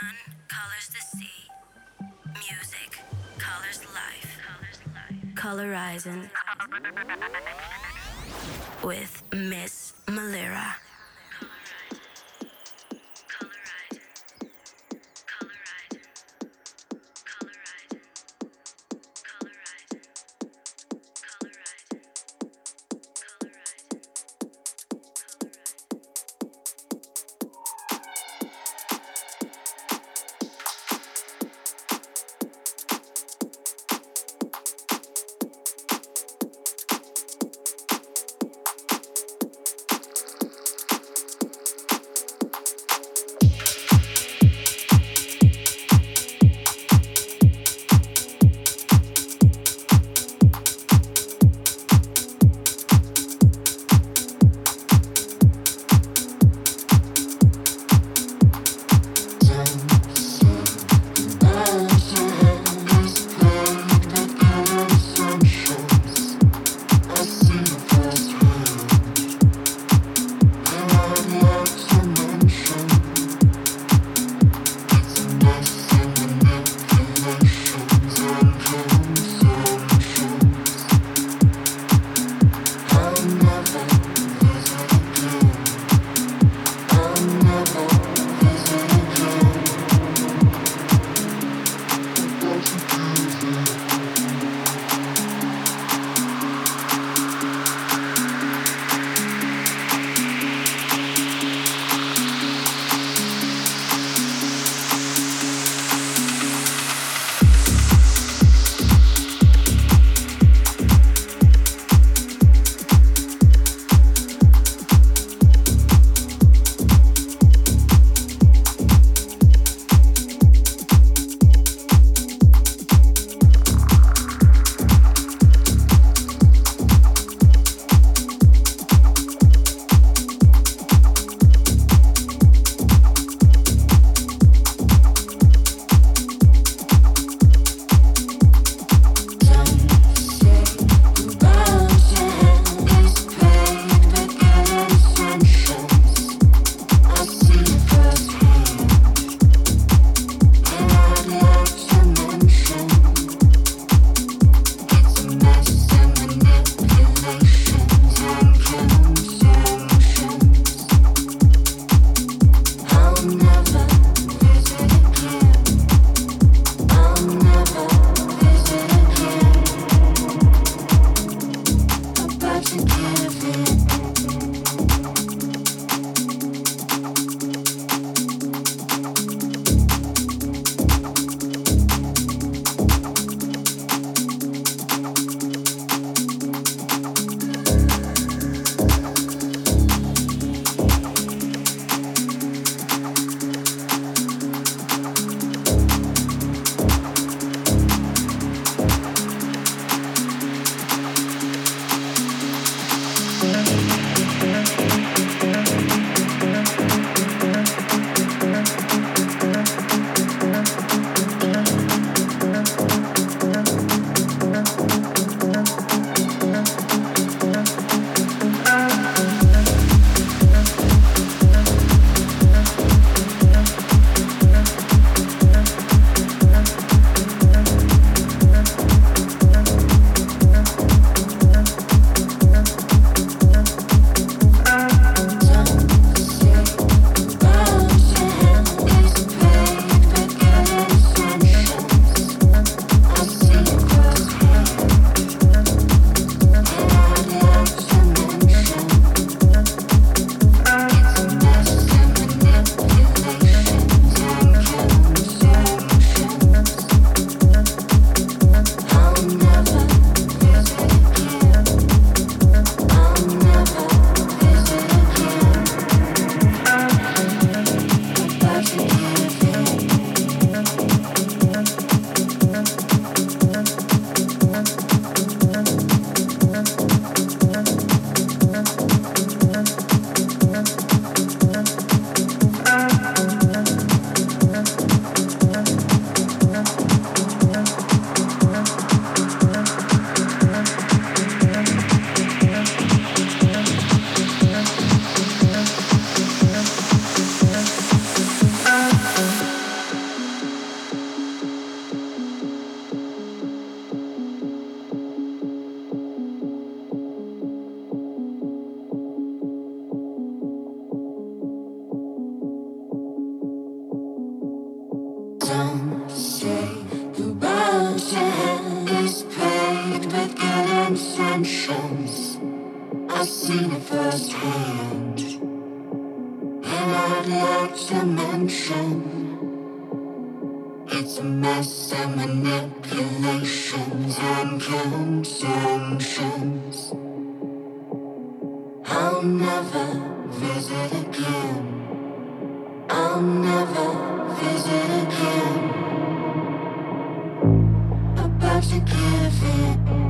sun colors the sea. Music colors life. Colorizing with Miss Malira. To mention it's a mess of manipulations and consumptions. I'll never visit again. I'll never visit again. About to give it.